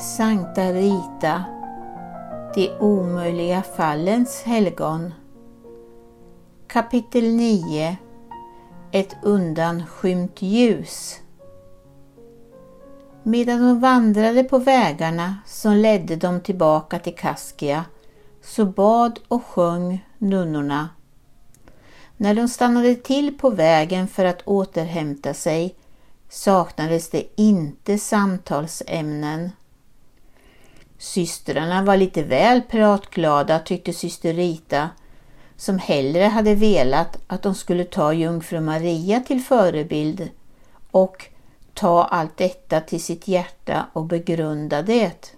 Sankta Rita, de omöjliga fallens helgon. Kapitel 9 Ett undanskymt ljus. Medan de vandrade på vägarna som ledde dem tillbaka till Kaskia så bad och sjöng nunnorna. När de stannade till på vägen för att återhämta sig saknades det inte samtalsämnen. Systrarna var lite väl pratglada tyckte syster Rita som hellre hade velat att de skulle ta jungfru Maria till förebild och ta allt detta till sitt hjärta och begrunda det.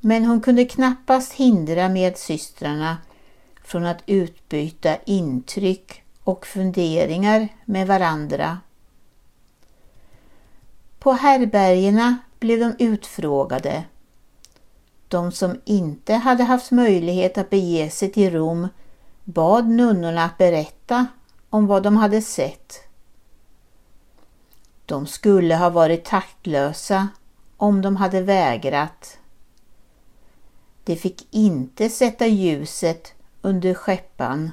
Men hon kunde knappast hindra medsystrarna från att utbyta intryck och funderingar med varandra. På härbergerna blev de utfrågade. De som inte hade haft möjlighet att bege sig till Rom bad nunnorna att berätta om vad de hade sett. De skulle ha varit taktlösa om de hade vägrat. De fick inte sätta ljuset under skeppan.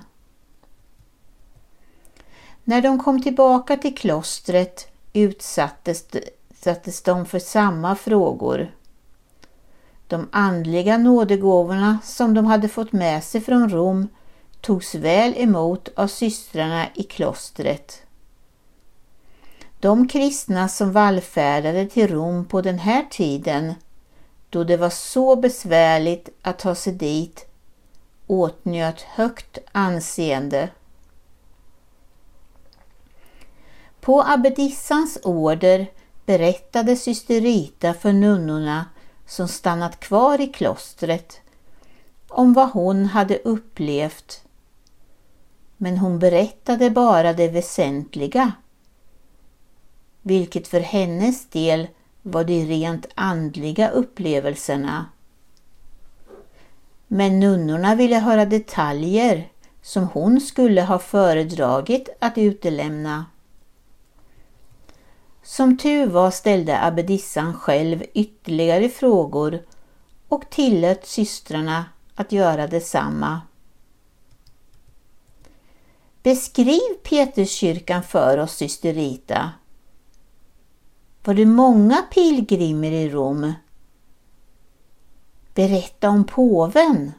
När de kom tillbaka till klostret utsattes de för samma frågor. De andliga nådegåvorna som de hade fått med sig från Rom togs väl emot av systrarna i klostret. De kristna som vallfärdade till Rom på den här tiden, då det var så besvärligt att ta sig dit, åtnjöt högt anseende. På abbedissans order berättade syster Rita för nunnorna som stannat kvar i klostret om vad hon hade upplevt. Men hon berättade bara det väsentliga, vilket för hennes del var de rent andliga upplevelserna. Men nunnorna ville höra detaljer som hon skulle ha föredragit att utelämna. Som tur var ställde abbedissan själv ytterligare frågor och tillät systrarna att göra detsamma. Beskriv Peterskyrkan för oss, syster Rita. Var det många pilgrimer i Rom? Berätta om påven.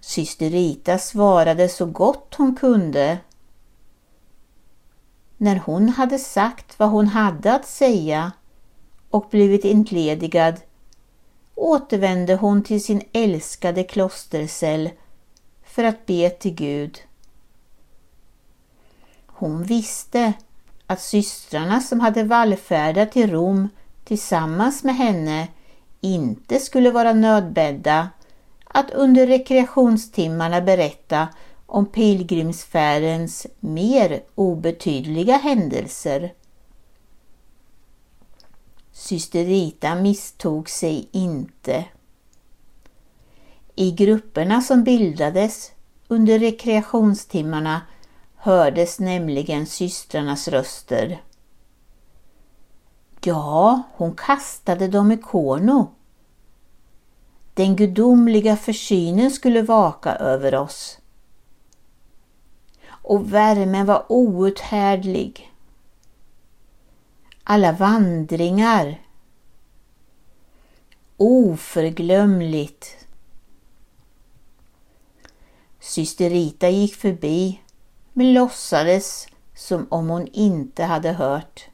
Syster Rita svarade så gott hon kunde när hon hade sagt vad hon hade att säga och blivit entledigad återvände hon till sin älskade klostercell för att be till Gud. Hon visste att systrarna som hade vallfärdat till Rom tillsammans med henne inte skulle vara nödbedda att under rekreationstimmarna berätta om pilgrimsfärdens mer obetydliga händelser. Syster Rita misstog sig inte. I grupperna som bildades under rekreationstimmarna hördes nämligen systrarnas röster. Ja, hon kastade dem i korno. Den gudomliga försynen skulle vaka över oss och värmen var outhärdlig. Alla vandringar. Oförglömligt. Syster Rita gick förbi men låtsades som om hon inte hade hört.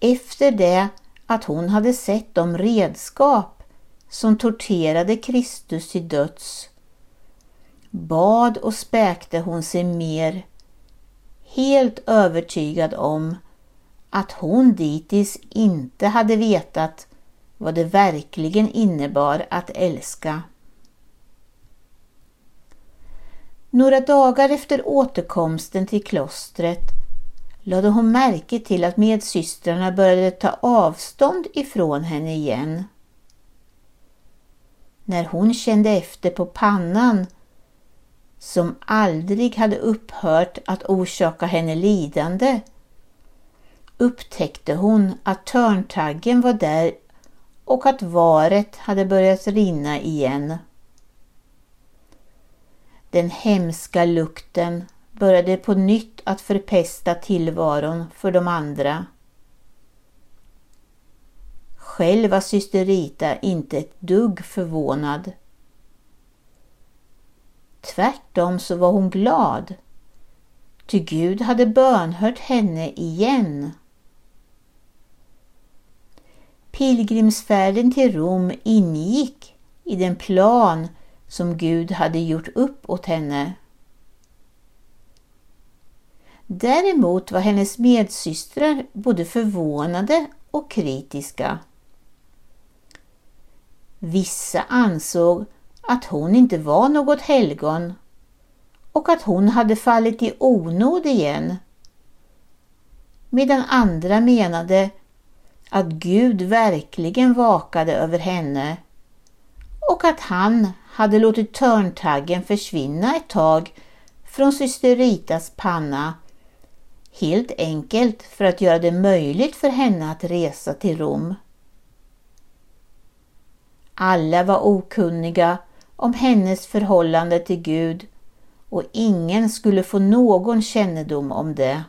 Efter det att hon hade sett de redskap som torterade Kristus till döds bad och späkte hon sig mer, helt övertygad om att hon dittills inte hade vetat vad det verkligen innebar att älska. Några dagar efter återkomsten till klostret lade hon märke till att medsystrarna började ta avstånd ifrån henne igen. När hon kände efter på pannan som aldrig hade upphört att orsaka henne lidande upptäckte hon att törntaggen var där och att varet hade börjat rinna igen. Den hemska lukten började på nytt att förpesta tillvaron för de andra. Själv var syster Rita inte ett dugg förvånad. Tvärtom så var hon glad, ty Gud hade bönhört henne igen. Pilgrimsfärden till Rom ingick i den plan som Gud hade gjort upp åt henne. Däremot var hennes medsystrar både förvånade och kritiska. Vissa ansåg att hon inte var något helgon och att hon hade fallit i onåd igen. Medan andra menade att Gud verkligen vakade över henne och att han hade låtit törntaggen försvinna ett tag från syster Ritas panna helt enkelt för att göra det möjligt för henne att resa till Rom. Alla var okunniga om hennes förhållande till Gud och ingen skulle få någon kännedom om det.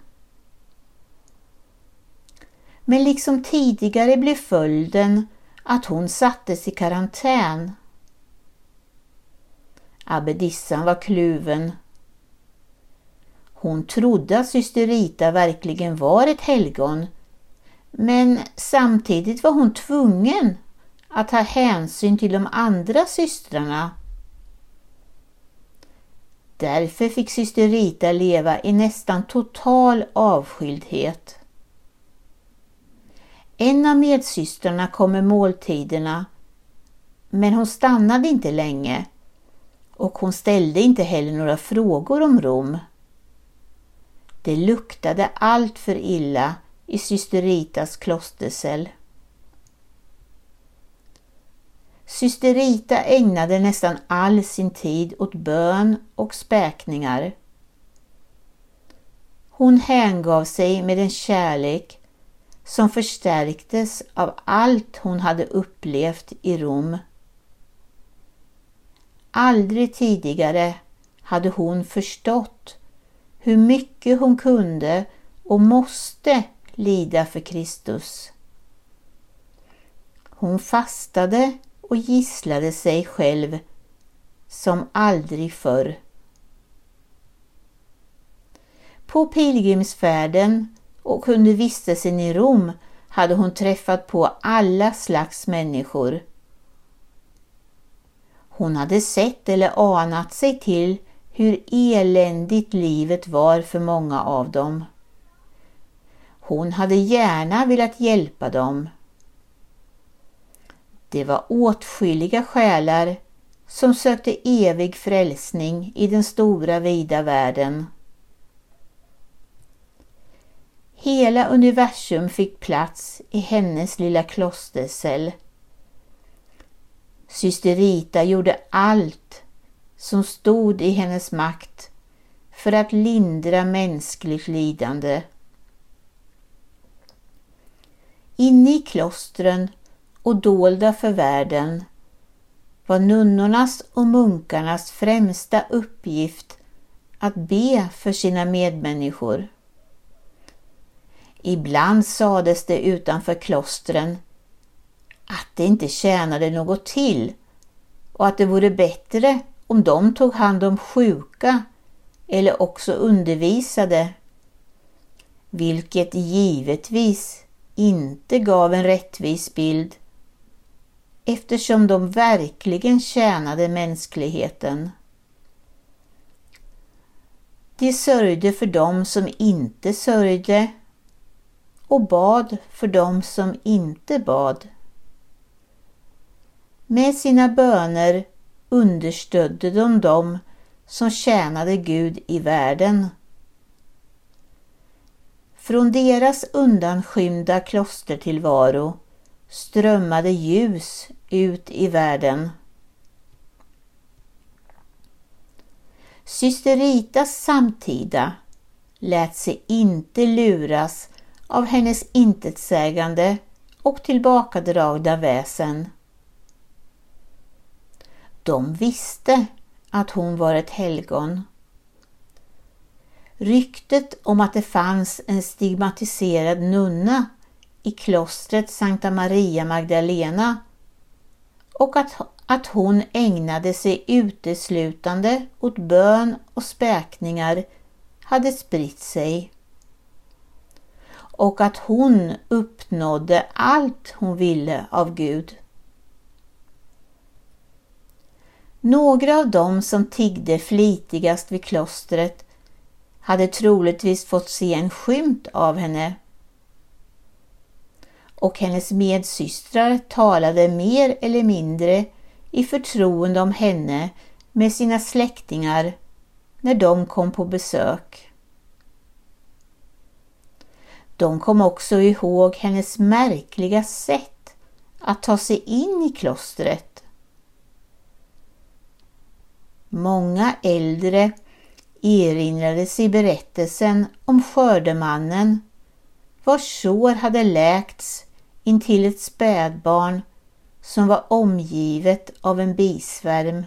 Men liksom tidigare blev följden att hon sattes i karantän. Abbedissan var kluven. Hon trodde att syster Rita verkligen var ett helgon men samtidigt var hon tvungen att ta hänsyn till de andra systrarna. Därför fick syster Rita leva i nästan total avskildhet. En av medsystrarna kom med måltiderna men hon stannade inte länge och hon ställde inte heller några frågor om Rom. Det luktade allt för illa i syster Ritas klostercell. Syster Rita ägnade nästan all sin tid åt bön och späkningar. Hon hängav sig med en kärlek som förstärktes av allt hon hade upplevt i Rom. Aldrig tidigare hade hon förstått hur mycket hon kunde och måste lida för Kristus. Hon fastade och gisslade sig själv som aldrig förr. På pilgrimsfärden och under vistelsen i Rom hade hon träffat på alla slags människor. Hon hade sett eller anat sig till hur eländigt livet var för många av dem. Hon hade gärna velat hjälpa dem det var åtskilliga själar som sökte evig frälsning i den stora vida världen. Hela universum fick plats i hennes lilla klostercell. Syster Rita gjorde allt som stod i hennes makt för att lindra mänskligt lidande. Inne i klostren och dolda för världen var nunnornas och munkarnas främsta uppgift att be för sina medmänniskor. Ibland sades det utanför klostren att det inte tjänade något till och att det vore bättre om de tog hand om sjuka eller också undervisade, vilket givetvis inte gav en rättvis bild eftersom de verkligen tjänade mänskligheten. De sörjde för dem som inte sörjde och bad för dem som inte bad. Med sina böner understödde de dem som tjänade Gud i världen. Från deras undanskymda klostertillvaro strömmade ljus ut i världen. Syster Ritas samtida lät sig inte luras av hennes intetsägande och tillbakadragna väsen. De visste att hon var ett helgon. Ryktet om att det fanns en stigmatiserad nunna i klostret Sankta Maria Magdalena och att, att hon ägnade sig uteslutande åt bön och späkningar hade spritt sig och att hon uppnådde allt hon ville av Gud. Några av dem som tiggde flitigast vid klostret hade troligtvis fått se en skymt av henne och hennes medsystrar talade mer eller mindre i förtroende om henne med sina släktingar när de kom på besök. De kom också ihåg hennes märkliga sätt att ta sig in i klostret. Många äldre erinrade sig berättelsen om skördemannen vars sår hade läkts intill ett spädbarn som var omgivet av en bisvärm.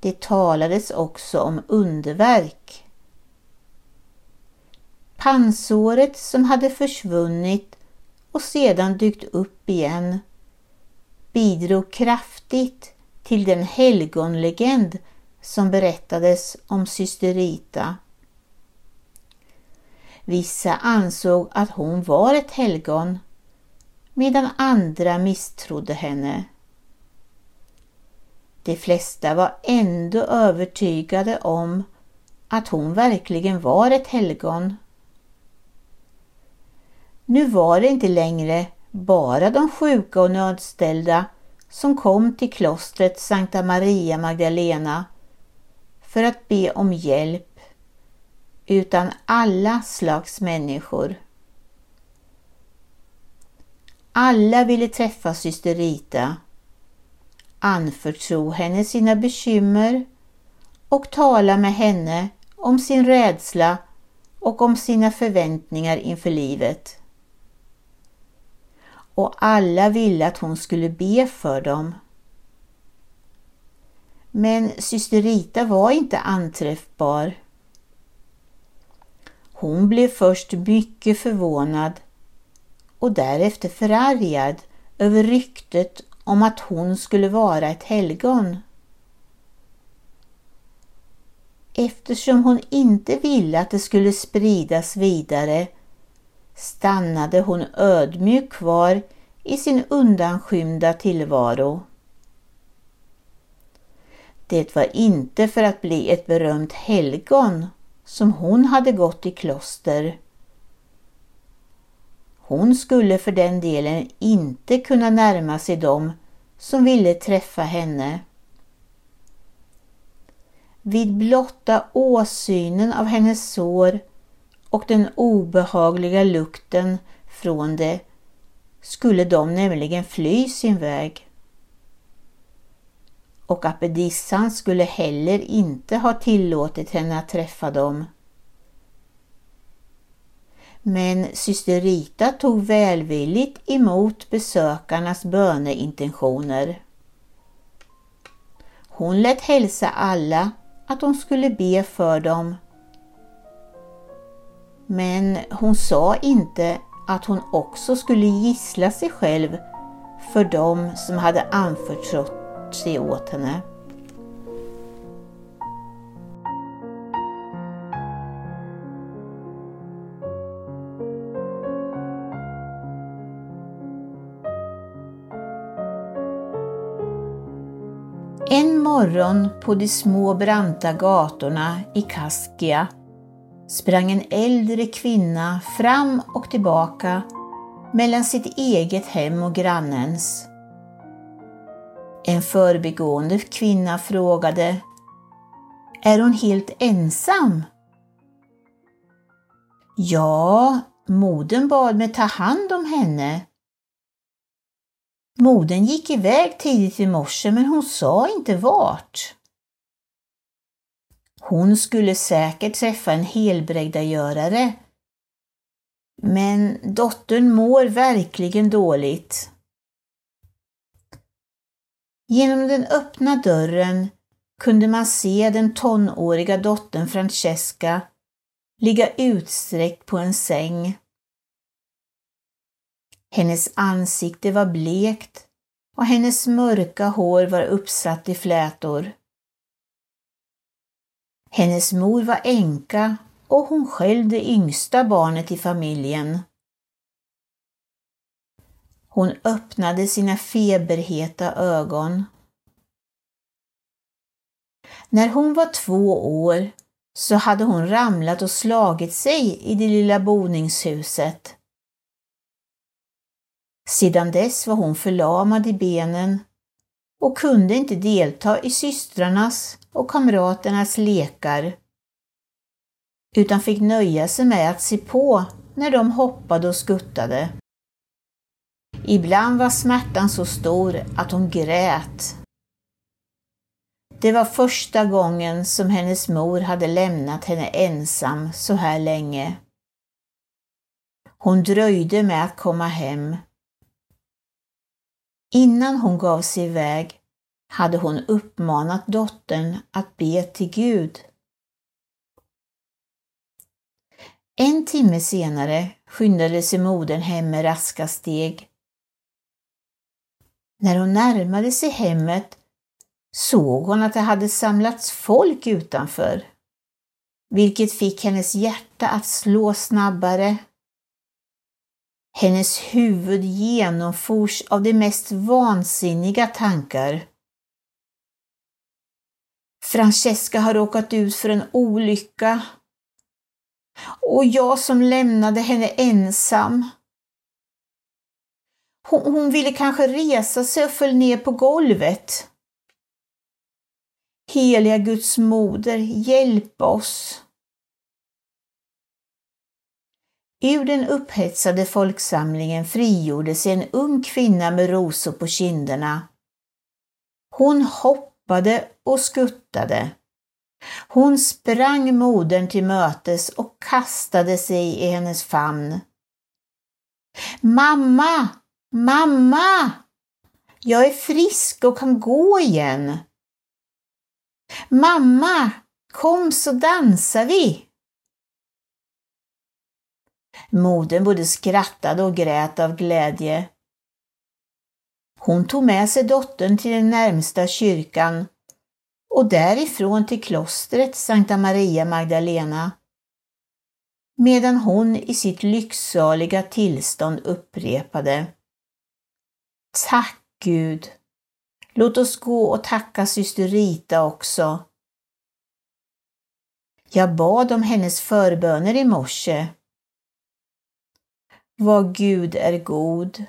Det talades också om underverk. Pansåret som hade försvunnit och sedan dykt upp igen bidrog kraftigt till den helgonlegend som berättades om syster Rita. Vissa ansåg att hon var ett helgon medan andra misstrodde henne. De flesta var ändå övertygade om att hon verkligen var ett helgon. Nu var det inte längre bara de sjuka och nödställda som kom till klostret Sankta Maria Magdalena för att be om hjälp, utan alla slags människor. Alla ville träffa syster Rita, anförtro henne sina bekymmer och tala med henne om sin rädsla och om sina förväntningar inför livet. Och alla ville att hon skulle be för dem. Men syster Rita var inte anträffbar. Hon blev först mycket förvånad och därefter förargad över ryktet om att hon skulle vara ett helgon. Eftersom hon inte ville att det skulle spridas vidare stannade hon ödmjuk kvar i sin undanskymda tillvaro. Det var inte för att bli ett berömt helgon som hon hade gått i kloster. Hon skulle för den delen inte kunna närma sig dem som ville träffa henne. Vid blotta åsynen av hennes sår och den obehagliga lukten från det skulle de nämligen fly sin väg. Och abbedissan skulle heller inte ha tillåtit henne att träffa dem. Men syster Rita tog välvilligt emot besökarnas böneintentioner. Hon lät hälsa alla att hon skulle be för dem. Men hon sa inte att hon också skulle gissla sig själv för dem som hade anförtrott sig åt henne. En morgon på de små branta gatorna i Kaskia sprang en äldre kvinna fram och tillbaka mellan sitt eget hem och grannens. En förbigående kvinna frågade Är hon helt ensam? Ja, modern bad mig ta hand om henne. Modern gick iväg tidigt i morse men hon sa inte vart. Hon skulle säkert träffa en helbrägdagörare Men dottern mår verkligen dåligt. Genom den öppna dörren kunde man se den tonåriga dottern Francesca ligga utsträckt på en säng. Hennes ansikte var blekt och hennes mörka hår var uppsatt i flätor. Hennes mor var änka och hon själv det yngsta barnet i familjen. Hon öppnade sina feberheta ögon. När hon var två år så hade hon ramlat och slagit sig i det lilla boningshuset. Sedan dess var hon förlamad i benen och kunde inte delta i systrarnas och kamraternas lekar utan fick nöja sig med att se på när de hoppade och skuttade. Ibland var smärtan så stor att hon grät. Det var första gången som hennes mor hade lämnat henne ensam så här länge. Hon dröjde med att komma hem. Innan hon gav sig iväg hade hon uppmanat dottern att be till Gud. En timme senare skyndade sig modern hem med raska steg. När hon närmade sig hemmet såg hon att det hade samlats folk utanför, vilket fick hennes hjärta att slå snabbare. Hennes huvud genomfors av de mest vansinniga tankar. Francesca har råkat ut för en olycka. Och jag som lämnade henne ensam. Hon, hon ville kanske resa sig och föll ner på golvet. Heliga Guds moder, hjälp oss! Ur den upphetsade folksamlingen frigjorde sig en ung kvinna med rosor på kinderna. Hon hoppade och skuttade. Hon sprang modern till mötes och kastade sig i hennes famn. Mamma! Mamma! Jag är frisk och kan gå igen. Mamma, kom så dansar vi! Modern både skrattade och grät av glädje. Hon tog med sig dottern till den närmsta kyrkan och därifrån till klostret Sankta Maria Magdalena medan hon i sitt lycksaliga tillstånd upprepade Tack Gud! Låt oss gå och tacka syster Rita också. Jag bad om hennes förböner i morse. Vad Gud är god.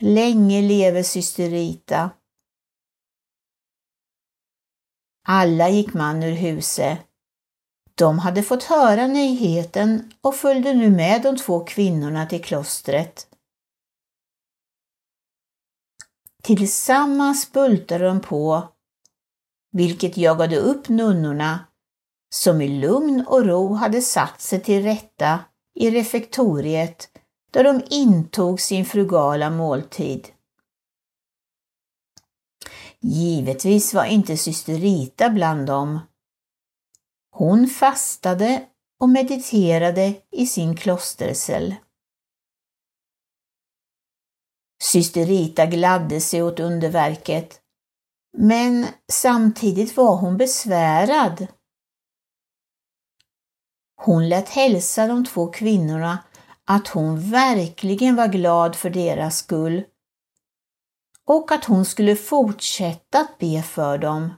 Länge leve syster Rita. Alla gick man ur huset. De hade fått höra nyheten och följde nu med de två kvinnorna till klostret. Tillsammans bultade de på, vilket jagade upp nunnorna som i lugn och ro hade satt sig till rätta i refektoriet där de intog sin frugala måltid. Givetvis var inte syster Rita bland dem. Hon fastade och mediterade i sin klostercell. Syster Rita gladde sig åt underverket, men samtidigt var hon besvärad. Hon lät hälsa de två kvinnorna att hon verkligen var glad för deras skull och att hon skulle fortsätta att be för dem.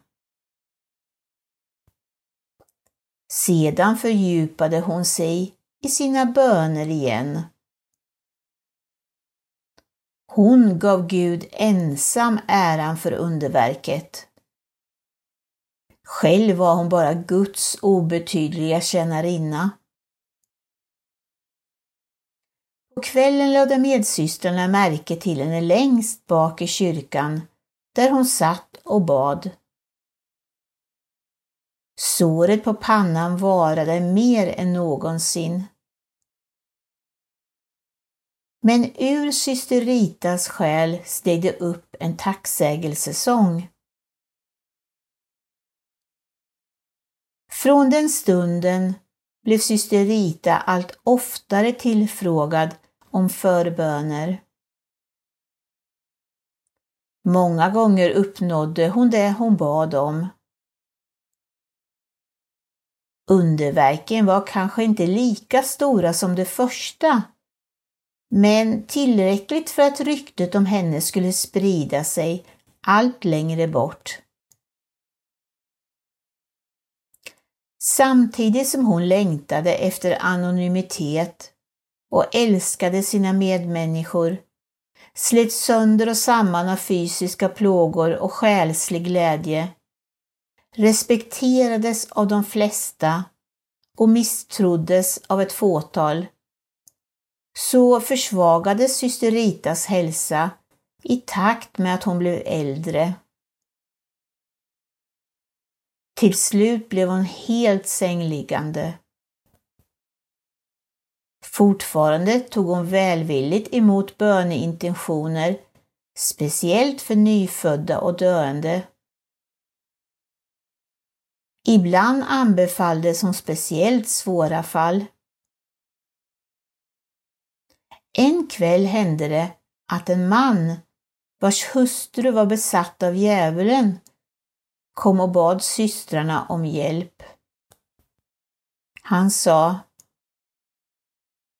Sedan fördjupade hon sig i sina böner igen. Hon gav Gud ensam äran för underverket. Själv var hon bara Guds obetydliga tjänarinna. På kvällen lade medsystrarna märke till henne längst bak i kyrkan, där hon satt och bad. Såret på pannan varade mer än någonsin. Men ur syster Ritas själ steg det upp en tacksägelsesång. Från den stunden blev syster Rita allt oftare tillfrågad om förböner. Många gånger uppnådde hon det hon bad om. Underverken var kanske inte lika stora som det första, men tillräckligt för att ryktet om henne skulle sprida sig allt längre bort. Samtidigt som hon längtade efter anonymitet och älskade sina medmänniskor slet sönder och samman av fysiska plågor och själslig glädje, respekterades av de flesta och misstroddes av ett fåtal, så försvagades syster Ritas hälsa i takt med att hon blev äldre. Till slut blev hon helt sängliggande. Fortfarande tog hon välvilligt emot böneintentioner, speciellt för nyfödda och döende. Ibland anbefalldes hon speciellt svåra fall. En kväll hände det att en man, vars hustru var besatt av djävulen, kom och bad systrarna om hjälp. Han sa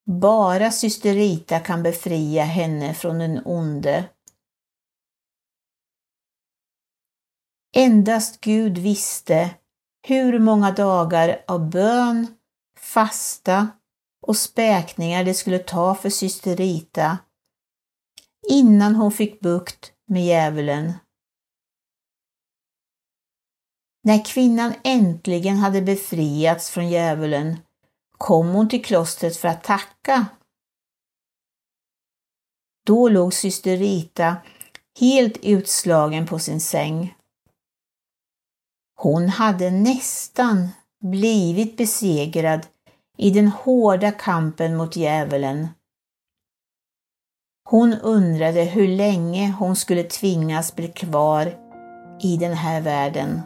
bara syster Rita kan befria henne från den onde. Endast Gud visste hur många dagar av bön, fasta och späkningar det skulle ta för syster Rita innan hon fick bukt med djävulen. När kvinnan äntligen hade befriats från djävulen kom hon till klostret för att tacka. Då låg syster Rita helt utslagen på sin säng. Hon hade nästan blivit besegrad i den hårda kampen mot djävulen. Hon undrade hur länge hon skulle tvingas bli kvar i den här världen.